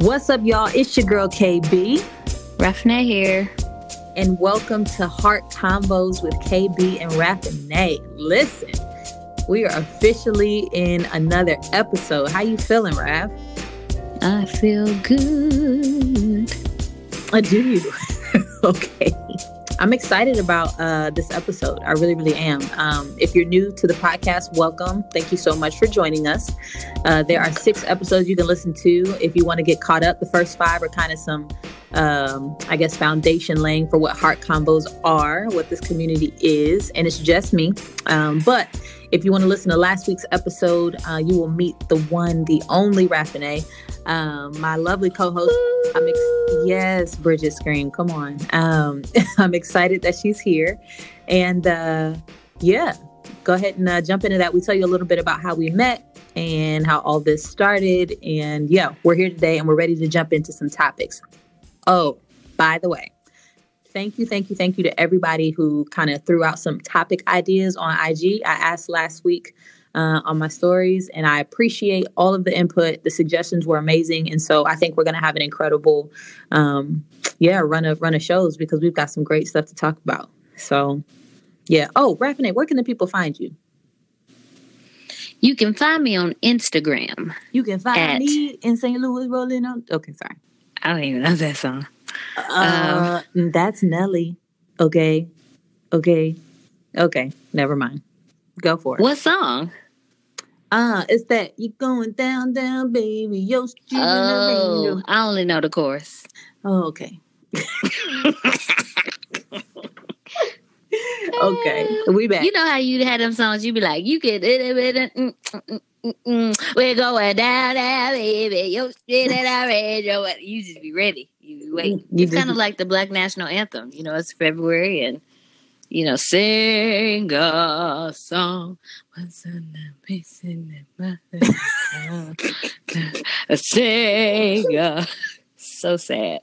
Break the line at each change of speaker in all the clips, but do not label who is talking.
What's up, y'all? It's your girl KB.
Raffinay here.
And welcome to Heart Combos with KB and Raffinay. Listen, we are officially in another episode. How you feeling, Raf?
I feel good.
I do okay. I'm excited about uh, this episode. I really, really am. Um, if you're new to the podcast, welcome. Thank you so much for joining us. Uh, there are six episodes you can listen to if you want to get caught up. The first five are kind of some, um, I guess, foundation laying for what Heart Combos are, what this community is, and it's just me. Um, but if you want to listen to last week's episode, uh, you will meet the one, the only Raffinay, um, my lovely co-host. I'm ex- yes, Bridget Scream. Come on. Um, I'm excited that she's here, and uh, yeah, go ahead and uh, jump into that. We tell you a little bit about how we met and how all this started, and yeah, we're here today and we're ready to jump into some topics. Oh, by the way, thank you, thank you, thank you to everybody who kind of threw out some topic ideas on IG. I asked last week uh, on my stories, and I appreciate all of the input. The suggestions were amazing, and so I think we're going to have an incredible, um, yeah, run of run of shows because we've got some great stuff to talk about. So, yeah. Oh, Raffinay, where can the people find you?
You can find me on Instagram.
You can find at, me in St. Louis rolling on. Okay, sorry.
I don't even know that song.
Uh, um, that's Nelly. Okay. Okay. Okay. Never mind. Go for it.
What song?
Ah, uh, it's that you're going down, down, baby. Yo,
oh, I only know the chorus.
Oh, okay. okay, we back.
You know how you had them songs? You be like, you get it, mm, mm, mm, we're going down, down, baby. Yo, shit at our radio. You just be ready. You wait. It's kind of like the Black National Anthem. You know, it's February and you know, sing a song. sing a so sad.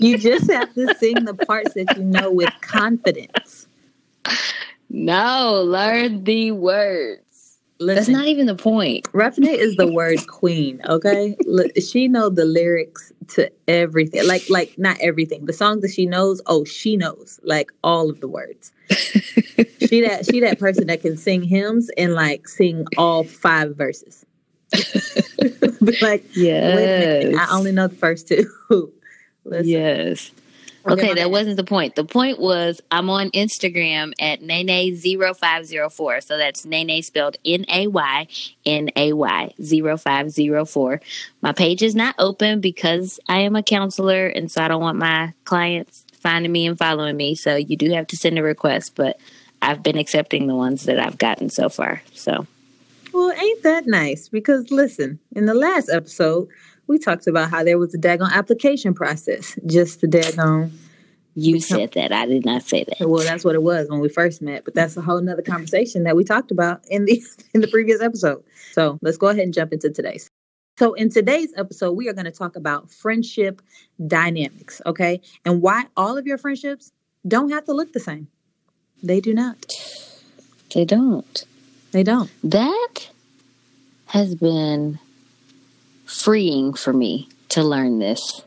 You just have to sing the parts that you know with confidence.
No, learn the words. Listen, That's not even the point.
Raffinay is the word queen. Okay, she know the lyrics to everything. Like, like not everything. The songs that she knows. Oh, she knows like all of the words. she that she that person that can sing hymns and like sing all five verses. like,
yes,
I only know the first two.
Listen. Yes. Okay, that wasn't the point. The point was I'm on Instagram at NayNay0504. So that's NayNay spelled N A Y N A Y 0504. My page is not open because I am a counselor and so I don't want my clients finding me and following me. So you do have to send a request, but I've been accepting the ones that I've gotten so far. So
Well, ain't that nice? Because listen, in the last episode we talked about how there was a daggone application process. Just the daggone.
You said that. I did not say that.
Well, that's what it was when we first met. But that's a whole nother conversation that we talked about in the in the previous episode. So let's go ahead and jump into today's. So in today's episode, we are going to talk about friendship dynamics, okay? And why all of your friendships don't have to look the same. They do not.
They don't.
They don't.
That has been freeing for me to learn this,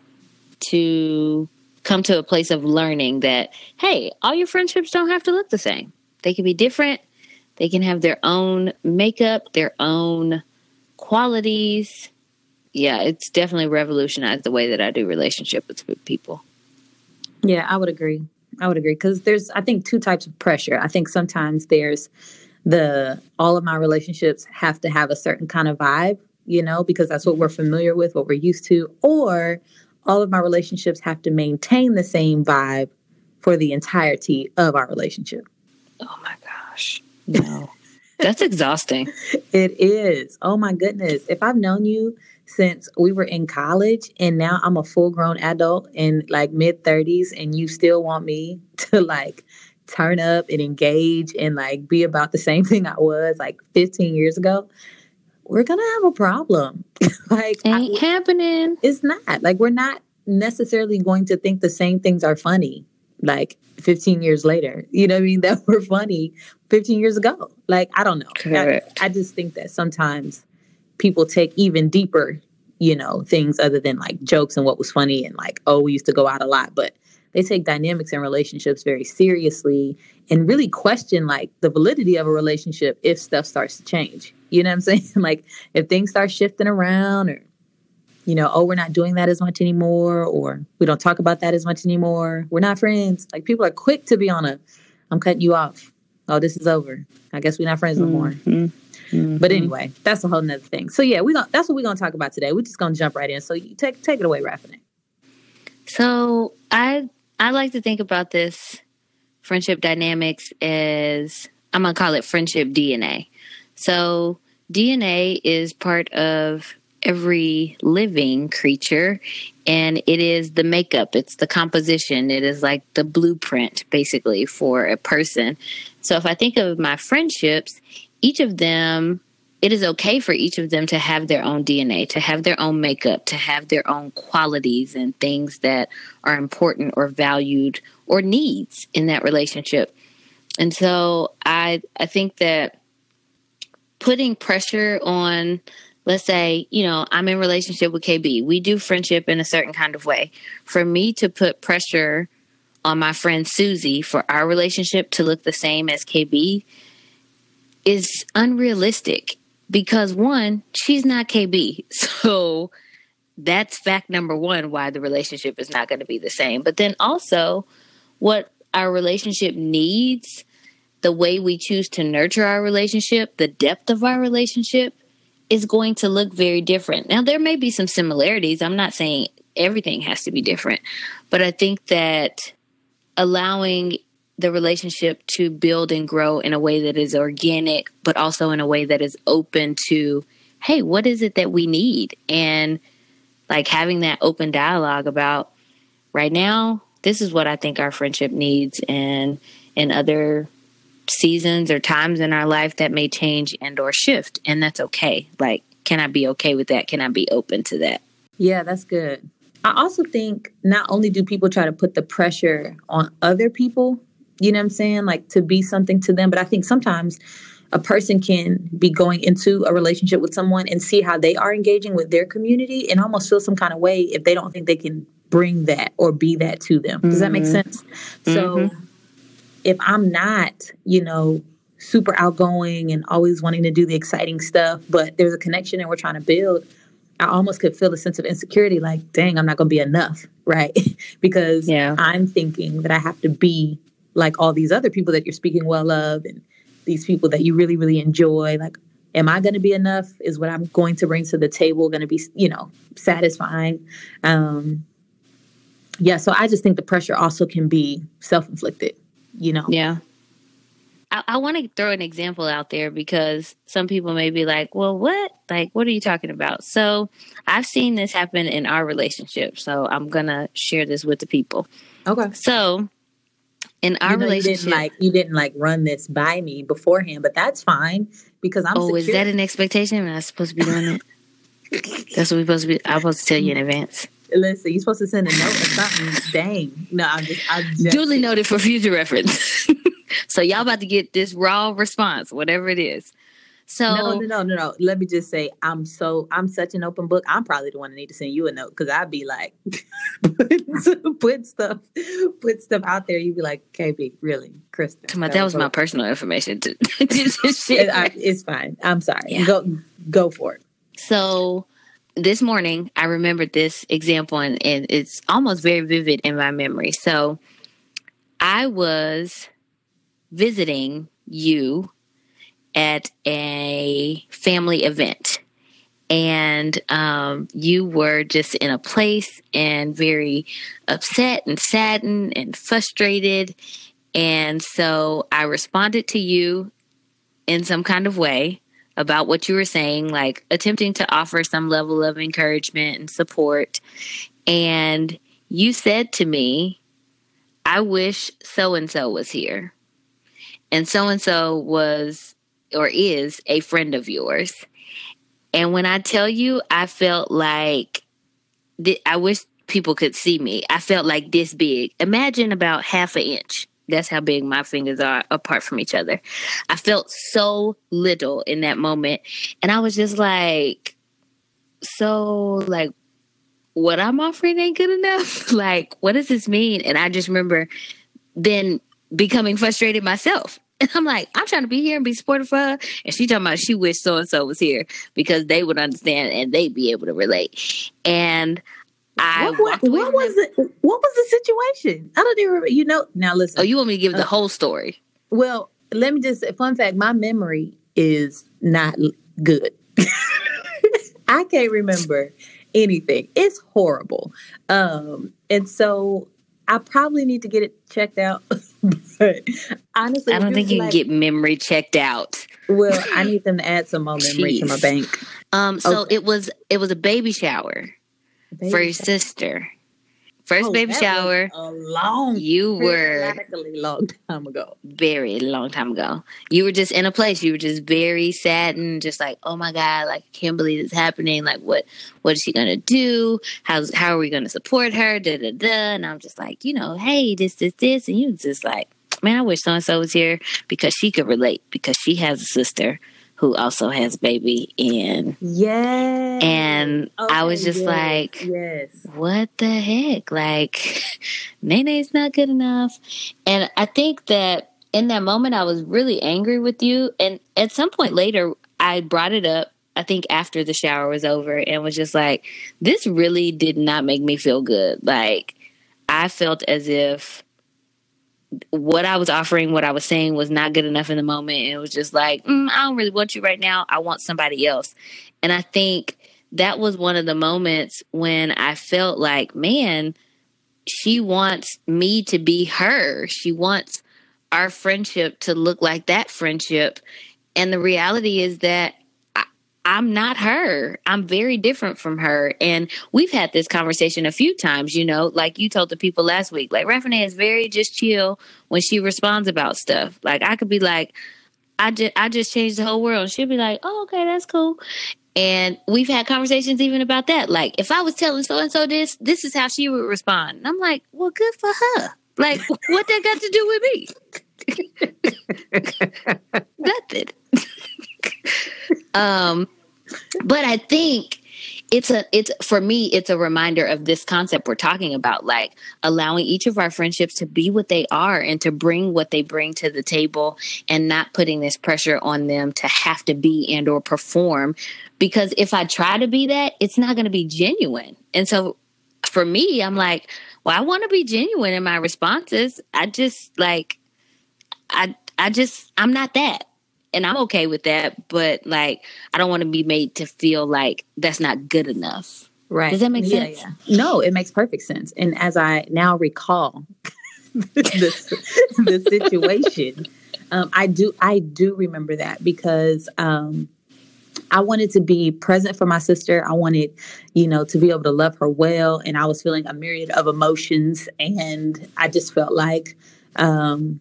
to come to a place of learning that, hey, all your friendships don't have to look the same. They can be different, they can have their own makeup, their own qualities. Yeah, it's definitely revolutionized the way that I do relationship with people.
Yeah, I would agree. I would agree because there's, I think, two types of pressure. I think sometimes there's the all of my relationships have to have a certain kind of vibe you know, because that's what we're familiar with, what we're used to, or all of my relationships have to maintain the same vibe for the entirety of our relationship.
Oh my gosh. No. That's exhausting.
It is. Oh my goodness. If I've known you since we were in college and now I'm a full grown adult in like mid 30s and you still want me to like turn up and engage and like be about the same thing I was like 15 years ago, we're gonna have a problem.
like ain't I, happening.
It's not like we're not necessarily going to think the same things are funny like 15 years later. You know what I mean? That were funny 15 years ago. Like I don't know. I, I just think that sometimes people take even deeper you know, things other than like jokes and what was funny and like, oh, we used to go out a lot. But they take dynamics and relationships very seriously and really question like the validity of a relationship if stuff starts to change. You know what I'm saying? like if things start shifting around or you know, oh, we're not doing that as much anymore, or we don't talk about that as much anymore. We're not friends. Like people are quick to be on a, I'm cutting you off. Oh, this is over. I guess we're not friends no more. Mm-hmm. Mm-hmm. But anyway, that's a whole nother thing. So yeah, we going that's what we're gonna talk about today. We're just gonna jump right in. So you take take it away, Raffin.
So I I like to think about this friendship dynamics as I'm gonna call it friendship DNA. So DNA is part of every living creature and it is the makeup it's the composition it is like the blueprint basically for a person so if i think of my friendships each of them it is okay for each of them to have their own DNA, to have their own makeup, to have their own qualities and things that are important or valued or needs in that relationship. And so I I think that putting pressure on let's say, you know, I'm in relationship with KB. We do friendship in a certain kind of way. For me to put pressure on my friend Susie for our relationship to look the same as KB is unrealistic because one, she's not KB. So that's fact number one why the relationship is not going to be the same. But then also, what our relationship needs, the way we choose to nurture our relationship, the depth of our relationship is going to look very different. Now, there may be some similarities. I'm not saying everything has to be different, but I think that allowing the relationship to build and grow in a way that is organic, but also in a way that is open to, hey, what is it that we need? And like having that open dialogue about right now, this is what I think our friendship needs. And in other seasons or times in our life that may change and or shift. And that's okay. Like, can I be okay with that? Can I be open to that?
Yeah, that's good. I also think not only do people try to put the pressure on other people you know what I'm saying? Like to be something to them. But I think sometimes a person can be going into a relationship with someone and see how they are engaging with their community and almost feel some kind of way if they don't think they can bring that or be that to them. Does mm-hmm. that make mm-hmm. sense? Mm-hmm. So if I'm not, you know, super outgoing and always wanting to do the exciting stuff, but there's a connection and we're trying to build, I almost could feel a sense of insecurity like, dang, I'm not going to be enough, right? because yeah. I'm thinking that I have to be like all these other people that you're speaking well of and these people that you really really enjoy like am i going to be enough is what i'm going to bring to the table going to be you know satisfying um yeah so i just think the pressure also can be self-inflicted you know
yeah I, I want to throw an example out there because some people may be like, well, what? Like, what are you talking about? So I've seen this happen in our relationship. So I'm going to share this with the people.
Okay.
So in our you know, relationship,
you didn't like you didn't like run this by me beforehand, but that's fine because I'm.
Oh, secure. is that an expectation? Am I supposed to be doing it? that's what we're supposed to be. I'm supposed to tell you in advance.
Listen, you're supposed to send a note or something. Dang, no, I'm just, I'm just
duly noted for future reference. so y'all about to get this raw response, whatever it is. So
no, no, no, no, no. Let me just say, I'm so I'm such an open book. I'm probably the one that need to send you a note because I'd be like, put stuff, put stuff out there. You'd be like, KB, really, Kristen.
that, that was my personal information. To,
it, I, it's fine. I'm sorry. Yeah. Go, go for it.
So this morning, I remembered this example, and, and it's almost very vivid in my memory. So I was visiting you at a family event and um, you were just in a place and very upset and saddened and frustrated. And so I responded to you in some kind of way about what you were saying, like attempting to offer some level of encouragement and support. And you said to me, I wish so and so was here. And so and so was or is a friend of yours. And when I tell you, I felt like th- I wish people could see me. I felt like this big. Imagine about half an inch. That's how big my fingers are apart from each other. I felt so little in that moment. And I was just like, so like what I'm offering ain't good enough. like, what does this mean? And I just remember then becoming frustrated myself. And I'm like, I'm trying to be here and be supportive for her. And she talking about she wished so and so was here because they would understand and they'd be able to relate. And I
what, what, what was it? What was the situation? I don't even remember. You know, now listen.
Oh, you want me to give uh, the whole story?
Well, let me just fun fact. My memory is not good. I can't remember anything. It's horrible. Um, and so I probably need to get it checked out. but honestly,
I don't think you like, can get memory checked out.
Well, I need them to add some more memory Jeez. to my bank.
Um, so okay. it was it was a baby shower baby for your shower. sister. First oh, baby shower.
a long,
you were a
long time ago.
Very long time ago. You were just in a place. You were just very saddened, just like, oh my god, like I can't believe this happening. Like, what, what is she gonna do? How's how are we gonna support her? Da da da. And I'm just like, you know, hey, this, this, this, and you just like, man, I wish so and so was here because she could relate because she has a sister who also has baby in.
yeah
and okay, i was just yes, like
yes.
what the heck? Like NayNay's not good enough. And i think that in that moment i was really angry with you. And at some point later i brought it up I think after the shower was over and was just like, this really did not make me feel good. Like, I felt as if what I was offering, what I was saying was not good enough in the moment. And it was just like, mm, I don't really want you right now. I want somebody else. And I think that was one of the moments when I felt like, man, she wants me to be her. She wants our friendship to look like that friendship. And the reality is that I'm not her. I'm very different from her. And we've had this conversation a few times, you know, like you told the people last week. Like Raffinay is very just chill when she responds about stuff. Like I could be like, I just I just changed the whole world. She'll be like, Oh, okay, that's cool. And we've had conversations even about that. Like, if I was telling so and so this, this is how she would respond. And I'm like, well, good for her. Like, what that got to do with me? Nothing. um, but I think it's a it's for me it's a reminder of this concept we're talking about like allowing each of our friendships to be what they are and to bring what they bring to the table and not putting this pressure on them to have to be and or perform. Because if i try to be that it's not going to be genuine. And so for me i'm like well i want to be genuine in my responses. I just like i i just i'm not that and I'm okay with that, but like I don't want to be made to feel like that's not good enough.
Right.
Does that make yeah, sense?
Yeah. No, it makes perfect sense. And as I now recall the, the situation, um, I do I do remember that because um, I wanted to be present for my sister. I wanted, you know, to be able to love her well, and I was feeling a myriad of emotions, and I just felt like um,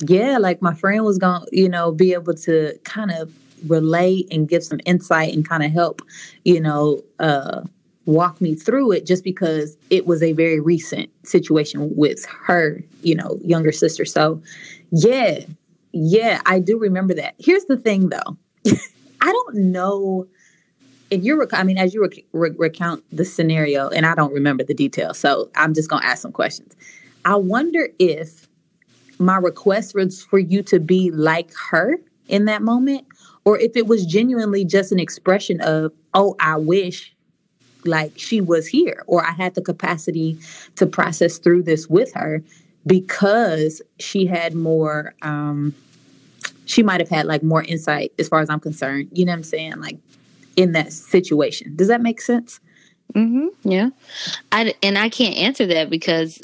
yeah, like my friend was going to, you know, be able to kind of relate and give some insight and kind of help, you know, uh, walk me through it just because it was a very recent situation with her, you know, younger sister. So, yeah, yeah, I do remember that. Here's the thing though I don't know if you're, I mean, as you rec- re- recount the scenario, and I don't remember the details, so I'm just going to ask some questions. I wonder if my request was for you to be like her in that moment, or if it was genuinely just an expression of, oh, I wish like she was here, or I had the capacity to process through this with her because she had more, um, she might have had like more insight as far as I'm concerned. You know what I'm saying? Like in that situation. Does that make sense?
Mm-hmm. Yeah. I, and I can't answer that because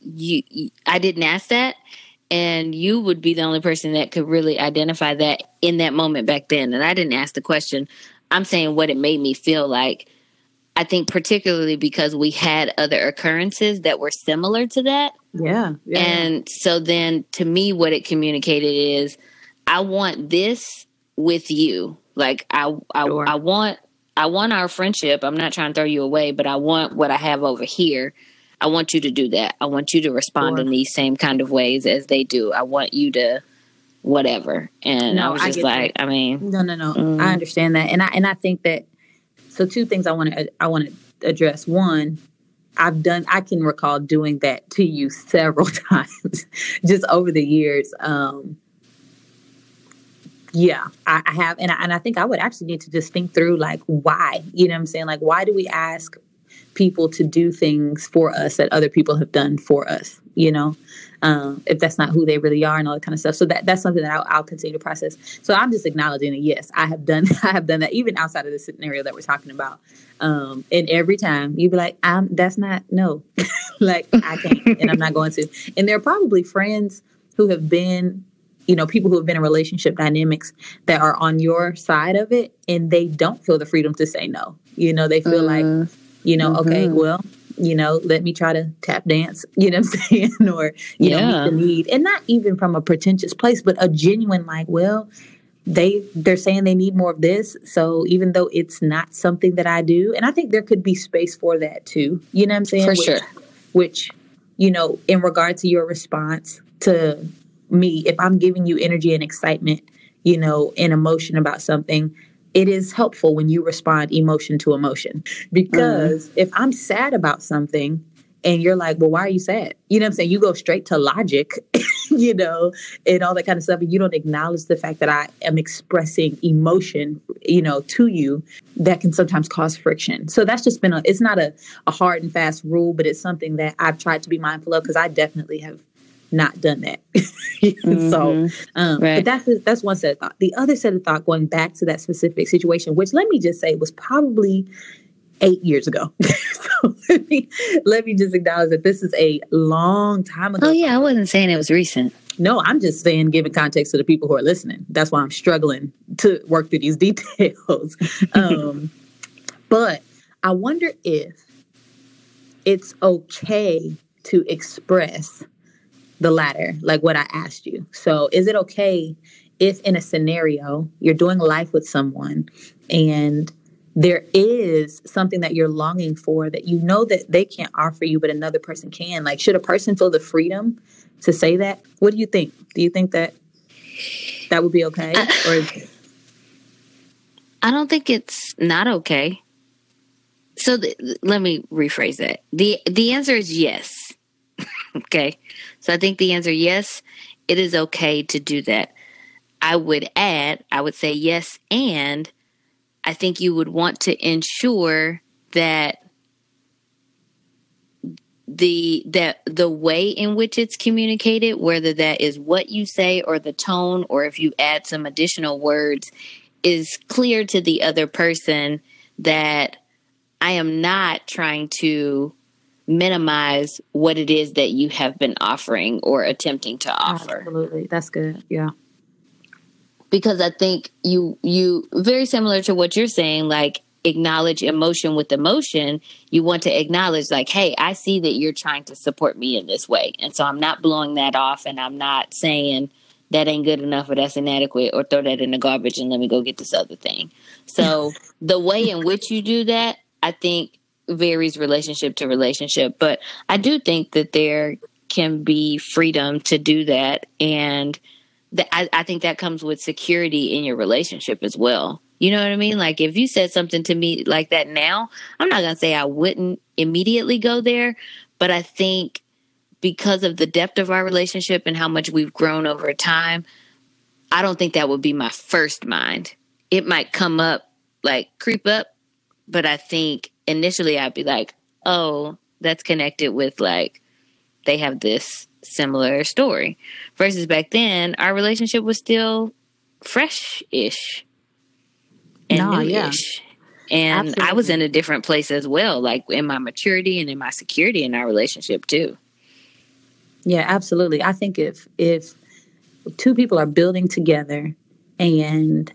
you, I didn't ask that and you would be the only person that could really identify that in that moment back then and I didn't ask the question. I'm saying what it made me feel like. I think particularly because we had other occurrences that were similar to that.
Yeah. yeah.
And so then to me what it communicated is I want this with you. Like I I, sure. I want I want our friendship. I'm not trying to throw you away, but I want what I have over here I want you to do that. I want you to respond sure. in these same kind of ways as they do. I want you to whatever. And no, I was just I like, that. I mean,
no, no, no. Mm. I understand that, and I and I think that so two things I want to I want to address. One, I've done I can recall doing that to you several times just over the years. Um, yeah, I, I have, and I, and I think I would actually need to just think through like why. You know what I'm saying? Like why do we ask people to do things for us that other people have done for us? You know, um, if that's not who they really are and all that kind of stuff. So that that's something that I'll, I'll, continue to process. So I'm just acknowledging that yes, I have done I have done that even outside of the scenario that we're talking about. Um, and every time you'd be like, I'm that's not no, like I can't, and I'm not going to. And there are probably friends who have been you know people who have been in relationship dynamics that are on your side of it and they don't feel the freedom to say no you know they feel like mm-hmm. You know mm-hmm. okay well you know, let me try to tap dance, you know what I'm saying? or, you yeah. know, meet the need. And not even from a pretentious place, but a genuine like, well, they they're saying they need more of this. So even though it's not something that I do, and I think there could be space for that too. You know what I'm saying?
For
which,
sure.
Which, you know, in regard to your response to me, if I'm giving you energy and excitement, you know, and emotion about something, it is helpful when you respond emotion to emotion because mm. if I'm sad about something and you're like, well, why are you sad? You know what I'm saying? You go straight to logic, you know, and all that kind of stuff. And you don't acknowledge the fact that I am expressing emotion, you know, to you that can sometimes cause friction. So that's just been a, it's not a, a hard and fast rule, but it's something that I've tried to be mindful of because I definitely have not done that. mm-hmm. So, um, right. but that's that's one set of thought. The other set of thought, going back to that specific situation, which let me just say was probably eight years ago. so let me let me just acknowledge that this is a long time ago.
Oh yeah, I wasn't saying it was recent.
No, I'm just saying, giving context to the people who are listening. That's why I'm struggling to work through these details. um, but I wonder if it's okay to express the latter, like what I asked you. So, is it okay if in a scenario you're doing life with someone and there is something that you're longing for that you know that they can't offer you, but another person can? Like, should a person feel the freedom to say that? What do you think? Do you think that that would be okay? Uh, or
I don't think it's not okay. So the, let me rephrase that. the The answer is yes. okay, so I think the answer yes, it is okay to do that. I would add, I would say yes, and I think you would want to ensure that the that the way in which it's communicated, whether that is what you say or the tone, or if you add some additional words, is clear to the other person that I am not trying to minimize what it is that you have been offering or attempting to offer.
Absolutely. That's good. Yeah.
Because I think you you very similar to what you're saying like acknowledge emotion with emotion, you want to acknowledge like, "Hey, I see that you're trying to support me in this way." And so I'm not blowing that off and I'm not saying that ain't good enough or that's inadequate or throw that in the garbage and let me go get this other thing. So the way in which you do that, I think varies relationship to relationship, but I do think that there can be freedom to do that. And I, I think that comes with security in your relationship as well. You know what I mean? Like if you said something to me like that now, I'm not going to say I wouldn't immediately go there, but I think because of the depth of our relationship and how much we've grown over time, I don't think that would be my first mind. It might come up, like creep up, but I think initially I'd be like, oh, that's connected with like they have this similar story. Versus back then, our relationship was still fresh ish and nah. Yeah. And Absolutely. I was in a different place as well, like in my maturity and in my security in our relationship too.
Yeah, absolutely. I think if if two people are building together and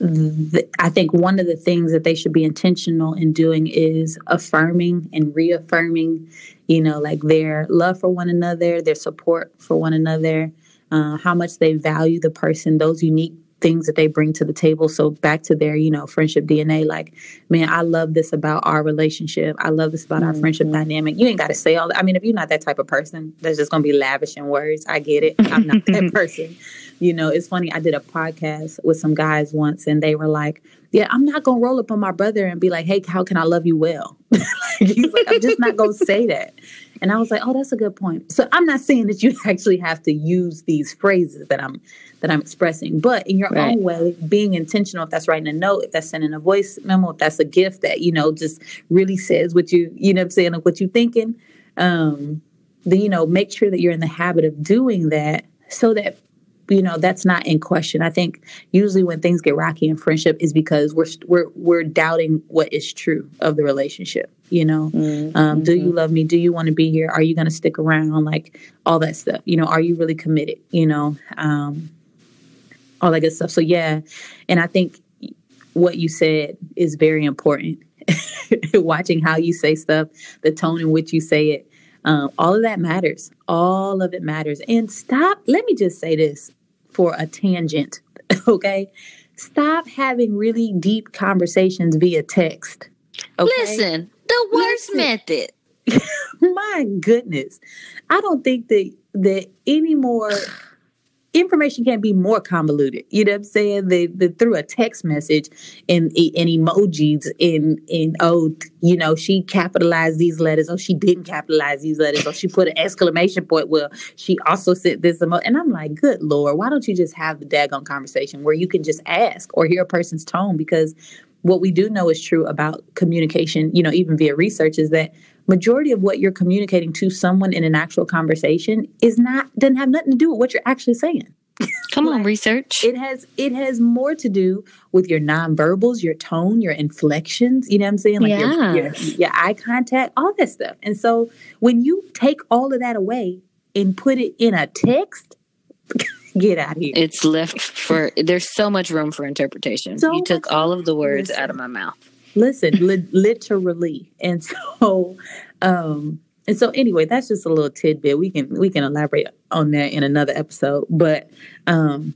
I think one of the things that they should be intentional in doing is affirming and reaffirming, you know, like their love for one another, their support for one another, uh, how much they value the person, those unique things that they bring to the table. So back to their, you know, friendship DNA, like, man, I love this about our relationship. I love this about mm-hmm. our friendship dynamic. You ain't got to say all that. I mean, if you're not that type of person, that's just going to be lavish in words. I get it. I'm not that person. You know, it's funny. I did a podcast with some guys once, and they were like, yeah, I'm not gonna roll up on my brother and be like, hey, how can I love you well? like, he's like, I'm just not gonna say that. And I was like, oh, that's a good point. So I'm not saying that you actually have to use these phrases that I'm that I'm expressing, but in your right. own way, being intentional. If that's writing a note, if that's sending a voice memo, if that's a gift that you know just really says what you you know I'm saying like what you're thinking, um, then you know make sure that you're in the habit of doing that so that you know that's not in question. I think usually when things get rocky in friendship is because we're we're we're doubting what is true of the relationship you know? Mm-hmm. um, do you love me? Do you want to be here? Are you going to stick around? Like all that stuff. You know are you really committed? You know um, all that good stuff. So yeah. And i think what you said is very important. Watching how you say stuff the tone in which you say it um, all of that matters. All of it matters. And stop, let me just say this for a tangent, okay? Stop having really deep conversations via text.
Okay? Listen, the worst Listen. method.
My goodness. I don't think that that any more information can't be more convoluted. You know what I'm saying? They, they through a text message and emojis and and oh, you know, she capitalized these letters. Oh, she didn't capitalize these letters. Oh, she put an exclamation point. Well, she also said this emo-. and I'm like, good lord, why don't you just have the daggone conversation where you can just ask or hear a person's tone? Because what we do know is true about communication, you know, even via research, is that majority of what you're communicating to someone in an actual conversation is not doesn't have nothing to do with what you're actually saying.
Come on, research.
It has it has more to do with your nonverbals, your tone, your inflections. You know what I'm saying? Like yes. your, your, your eye contact, all that stuff. And so when you take all of that away and put it in a text, get out here.
It's left for there's so much room for interpretation. So you took all of the words out of my mouth.
Listen li- literally. And so um and so anyway that's just a little tidbit. We can we can elaborate on that in another episode. But um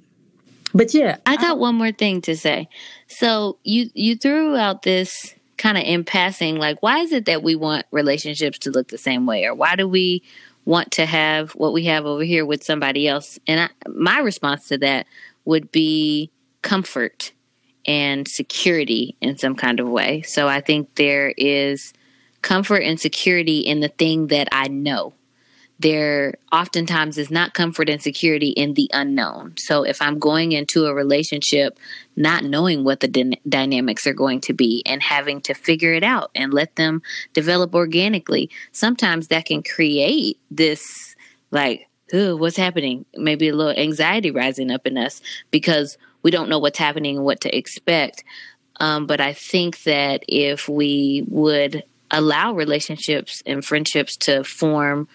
but yeah
i got I, one more thing to say. So you you threw out this kind of in passing like why is it that we want relationships to look the same way? Or why do we want to have what we have over here with somebody else and I, my response to that would be comfort and security in some kind of way. So I think there is comfort and security in the thing that I know. There oftentimes is not comfort and security in the unknown. So if I'm going into a relationship not knowing what the d- dynamics are going to be and having to figure it out and let them develop organically, sometimes that can create this like, Ooh, what's happening? Maybe a little anxiety rising up in us because we don't know what's happening and what to expect. Um, but I think that if we would allow relationships and friendships to form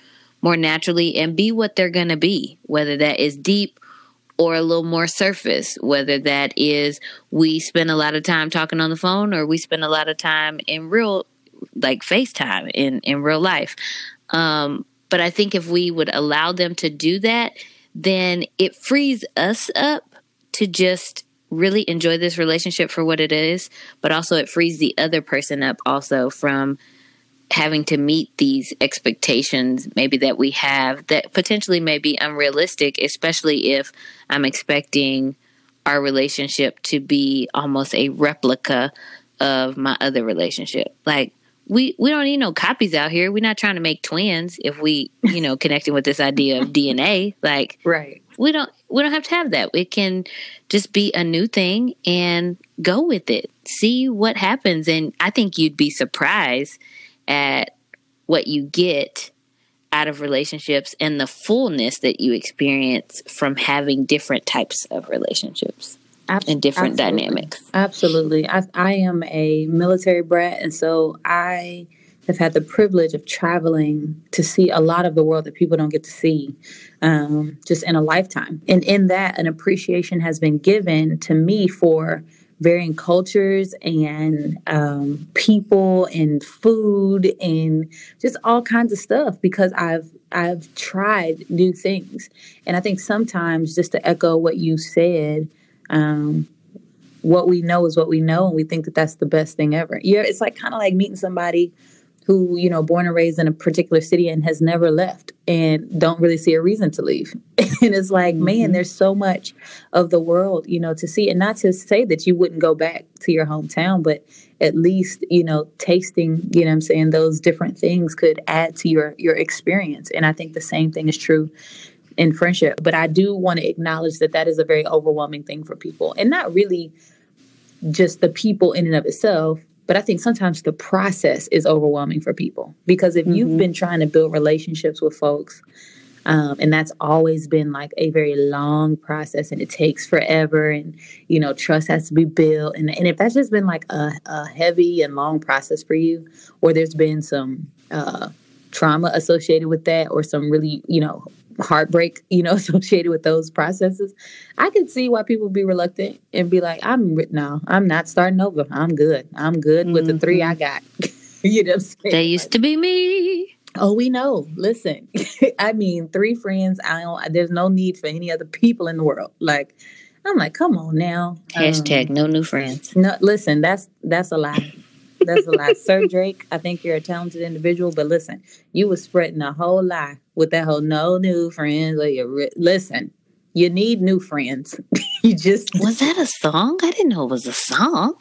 more naturally and be what they're going to be, whether that is deep or a little more surface, whether that is we spend a lot of time talking on the phone or we spend a lot of time in real, like FaceTime in, in real life. Um, but I think if we would allow them to do that, then it frees us up to just really enjoy this relationship for what it is, but also it frees the other person up also from having to meet these expectations maybe that we have that potentially may be unrealistic, especially if I'm expecting our relationship to be almost a replica of my other relationship. Like we we don't need no copies out here. We're not trying to make twins if we, you know, connecting with this idea of DNA. Like
right
we don't we don't have to have that. It can just be a new thing and go with it. See what happens and I think you'd be surprised at what you get out of relationships and the fullness that you experience from having different types of relationships and different
absolutely.
dynamics.
Absolutely. I, I am a military brat and so I have had the privilege of traveling to see a lot of the world that people don't get to see um, just in a lifetime. And in that, an appreciation has been given to me for varying cultures and um, people and food and just all kinds of stuff because I've I've tried new things. And I think sometimes just to echo what you said, um, what we know is what we know, and we think that that's the best thing ever. Yeah, it's like kind of like meeting somebody who you know born and raised in a particular city and has never left and don't really see a reason to leave and it's like, mm-hmm. man, there's so much of the world, you know, to see. And not to say that you wouldn't go back to your hometown, but at least, you know, tasting, you know I'm saying, those different things could add to your your experience. And I think the same thing is true in friendship. But I do want to acknowledge that that is a very overwhelming thing for people. And not really just the people in and of itself, but I think sometimes the process is overwhelming for people because if mm-hmm. you've been trying to build relationships with folks, um, and that's always been like a very long process and it takes forever and you know trust has to be built and, and if that's just been like a, a heavy and long process for you or there's been some uh, trauma associated with that or some really you know heartbreak, you know, associated with those processes, I can see why people be reluctant and be like, I'm no, I'm not starting over. I'm good. I'm good mm-hmm. with the three I mm-hmm. got. you know
They used to be me.
Oh, we know. Listen, I mean, three friends. I don't. There's no need for any other people in the world. Like, I'm like, come on now.
Hashtag um, no new friends.
No, listen, that's that's a lie. That's a lie. Sir Drake, I think you're a talented individual, but listen, you was spreading a whole lie with that whole no new friends or you re- listen. You need new friends. you just
was that a song? I didn't know it was a song.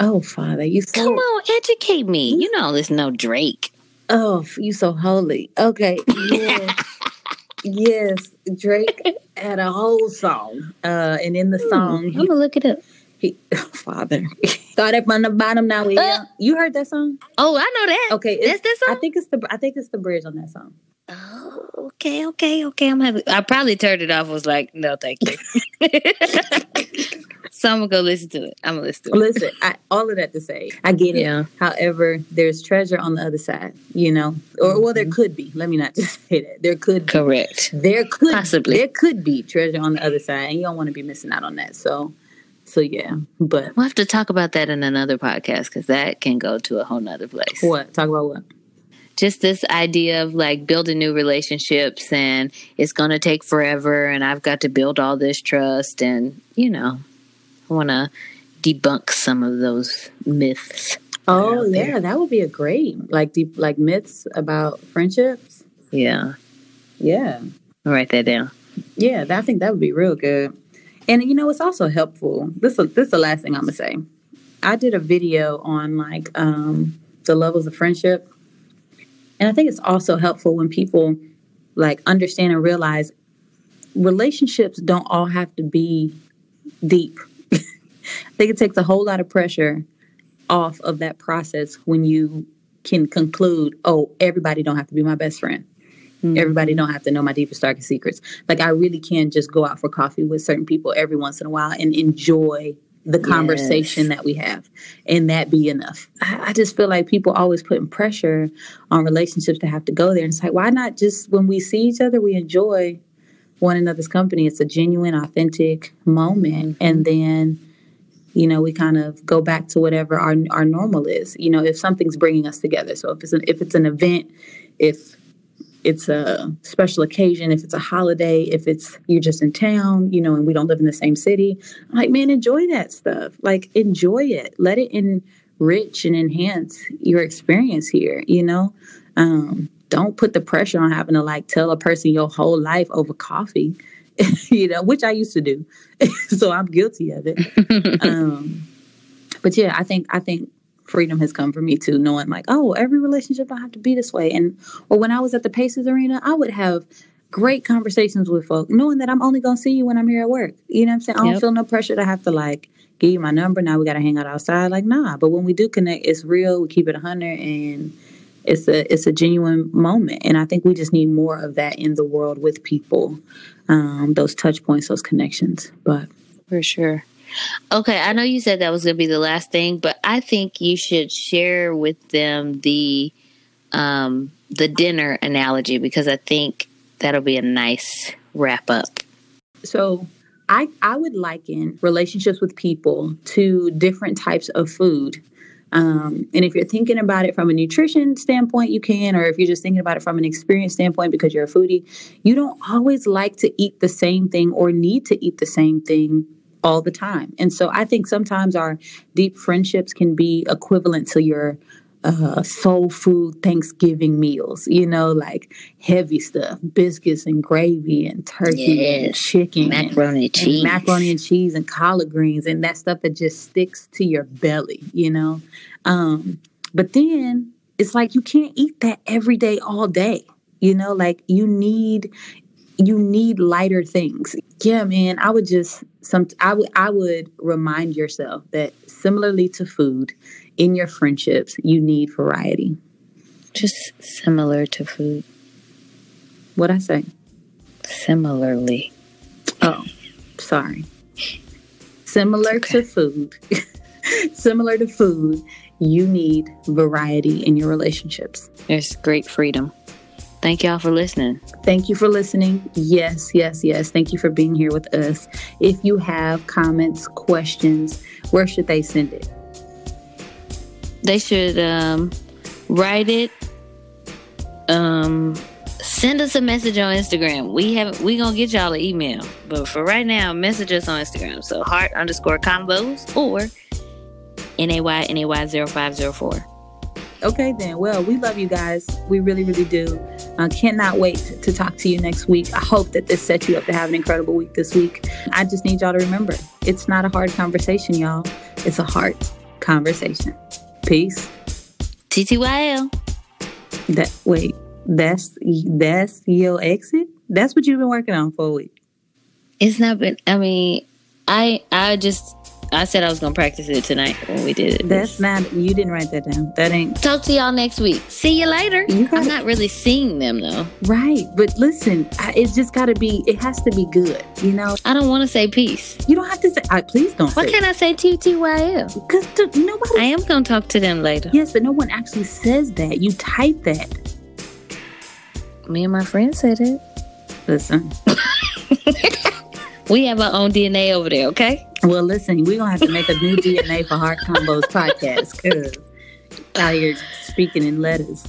Oh, Father, you
so, come on, educate me. You know, there's no Drake.
Oh, you so holy. Okay, yes, yes. Drake had a whole song, uh, and in the hmm, song,
I'm gonna look it up.
He, Father, started from the bottom. Now we, uh, you heard that song?
Oh, I know that.
Okay, that's this song. I think it's the, I think it's the bridge on that song.
Oh, okay, okay, okay. I'm having. I probably turned it off. Was like, no, thank you. so I'm gonna go listen to it. I'm gonna listen to it.
Listen, I, all of that to say, I get it. Yeah. However, there's treasure on the other side. You know, or well, there mm-hmm. could be. Let me not just say that. There could
be. correct.
There could possibly there could be treasure on the other side, and you don't want to be missing out on that. So. So yeah, but
we'll have to talk about that in another podcast because that can go to a whole nother place.
What? Talk about what?
just this idea of like building new relationships and it's going to take forever and I've got to build all this trust and you know want to debunk some of those myths.
Oh yeah, that would be a great like deep like myths about friendships.
Yeah.
Yeah.
I'll write that down.
Yeah, I think that would be real good. And you know, it's also helpful. This this is the last thing I'm gonna say. I did a video on like um, the levels of friendship, and I think it's also helpful when people like understand and realize relationships don't all have to be deep. I think it takes a whole lot of pressure off of that process when you can conclude, oh, everybody don't have to be my best friend. Mm-hmm. Everybody don't have to know my deepest, darkest secrets. Like I really can just go out for coffee with certain people every once in a while and enjoy the conversation yes. that we have and that be enough. I, I, just feel like people always putting pressure on relationships to have to go there. And it's like, why not just when we see each other, we enjoy one another's company. It's a genuine, authentic moment. And then, you know, we kind of go back to whatever our, our normal is. You know, if something's bringing us together. So if it's an, if it's an event, if it's a special occasion, if it's a holiday, if it's you're just in town, you know, and we don't live in the same city, I'm like, man, enjoy that stuff. Like, enjoy it. Let it enrich and enhance your experience here, you know? Um, don't put the pressure on having to like tell a person your whole life over coffee, you know, which I used to do. so I'm guilty of it. um, but yeah, I think I think freedom has come for me too, knowing like, oh, every relationship don't have to be this way. And or when I was at the Pacers arena, I would have great conversations with folk, knowing that I'm only gonna see you when I'm here at work. You know what I'm saying? I don't feel no pressure to have to like give you my number. Now we gotta hang out outside. Like, nah. But when we do connect, it's real. We keep it a hundred and it's a it's a genuine moment. And I think we just need more of that in the world with people. Um, those touch points, those connections. But
for sure. Okay, I know you said that was going to be the last thing, but I think you should share with them the um, the dinner analogy because I think that'll be a nice wrap up.
So, I I would liken relationships with people to different types of food. Um, and if you're thinking about it from a nutrition standpoint, you can, or if you're just thinking about it from an experience standpoint because you're a foodie, you don't always like to eat the same thing or need to eat the same thing all the time. And so I think sometimes our deep friendships can be equivalent to your uh, soul food Thanksgiving meals, you know, like heavy stuff, biscuits and gravy and turkey yes. and chicken,
macaroni and, cheese,
and macaroni and cheese and collard greens and that stuff that just sticks to your belly, you know. Um, but then it's like you can't eat that every day, all day. You know, like you need you need lighter things. Yeah, man. I would just some I would I would remind yourself that similarly to food, in your friendships, you need variety.
Just similar to food.
What I say?
Similarly.
Oh, sorry. Similar okay. to food. similar to food, you need variety in your relationships.
There's great freedom. Thank y'all for listening.
Thank you for listening. Yes, yes, yes. Thank you for being here with us. If you have comments, questions, where should they send it?
They should um, write it. Um, send us a message on Instagram. We have we gonna get y'all an email, but for right now, message us on Instagram. So heart underscore combos or NayNay zero five zero four.
Okay, then. Well, we love you guys. We really, really do. Uh, cannot wait to talk to you next week. I hope that this sets you up to have an incredible week this week. I just need y'all to remember it's not a hard conversation, y'all. It's a heart conversation. Peace.
TTYL.
That wait, that's that's your exit? That's what you've been working on for a week.
It's not been I mean, I I just I said I was gonna practice it tonight when we did it.
That's not you didn't write that down. That ain't.
Talk to y'all next week. See you later. You I'm not really seeing them though.
Right, but listen, it's just got to be. It has to be good. You know.
I don't want to say peace.
You don't have to say. I, please don't.
Why can't I say TTYL?
Because nobody.
I am gonna talk to them later.
Yes, but no one actually says that. You type that.
Me and my friend said it.
Listen.
we have our own DNA over there. Okay.
Well, listen, we're gonna have to make a new DNA for Heart Combos podcast because out here speaking in letters.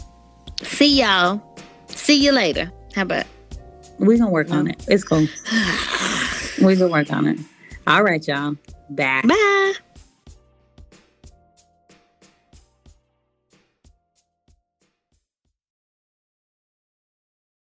See y'all. See you later. How about?
We're gonna work on it. It's cool. We're gonna work on it. All right, y'all. Bye.
Bye.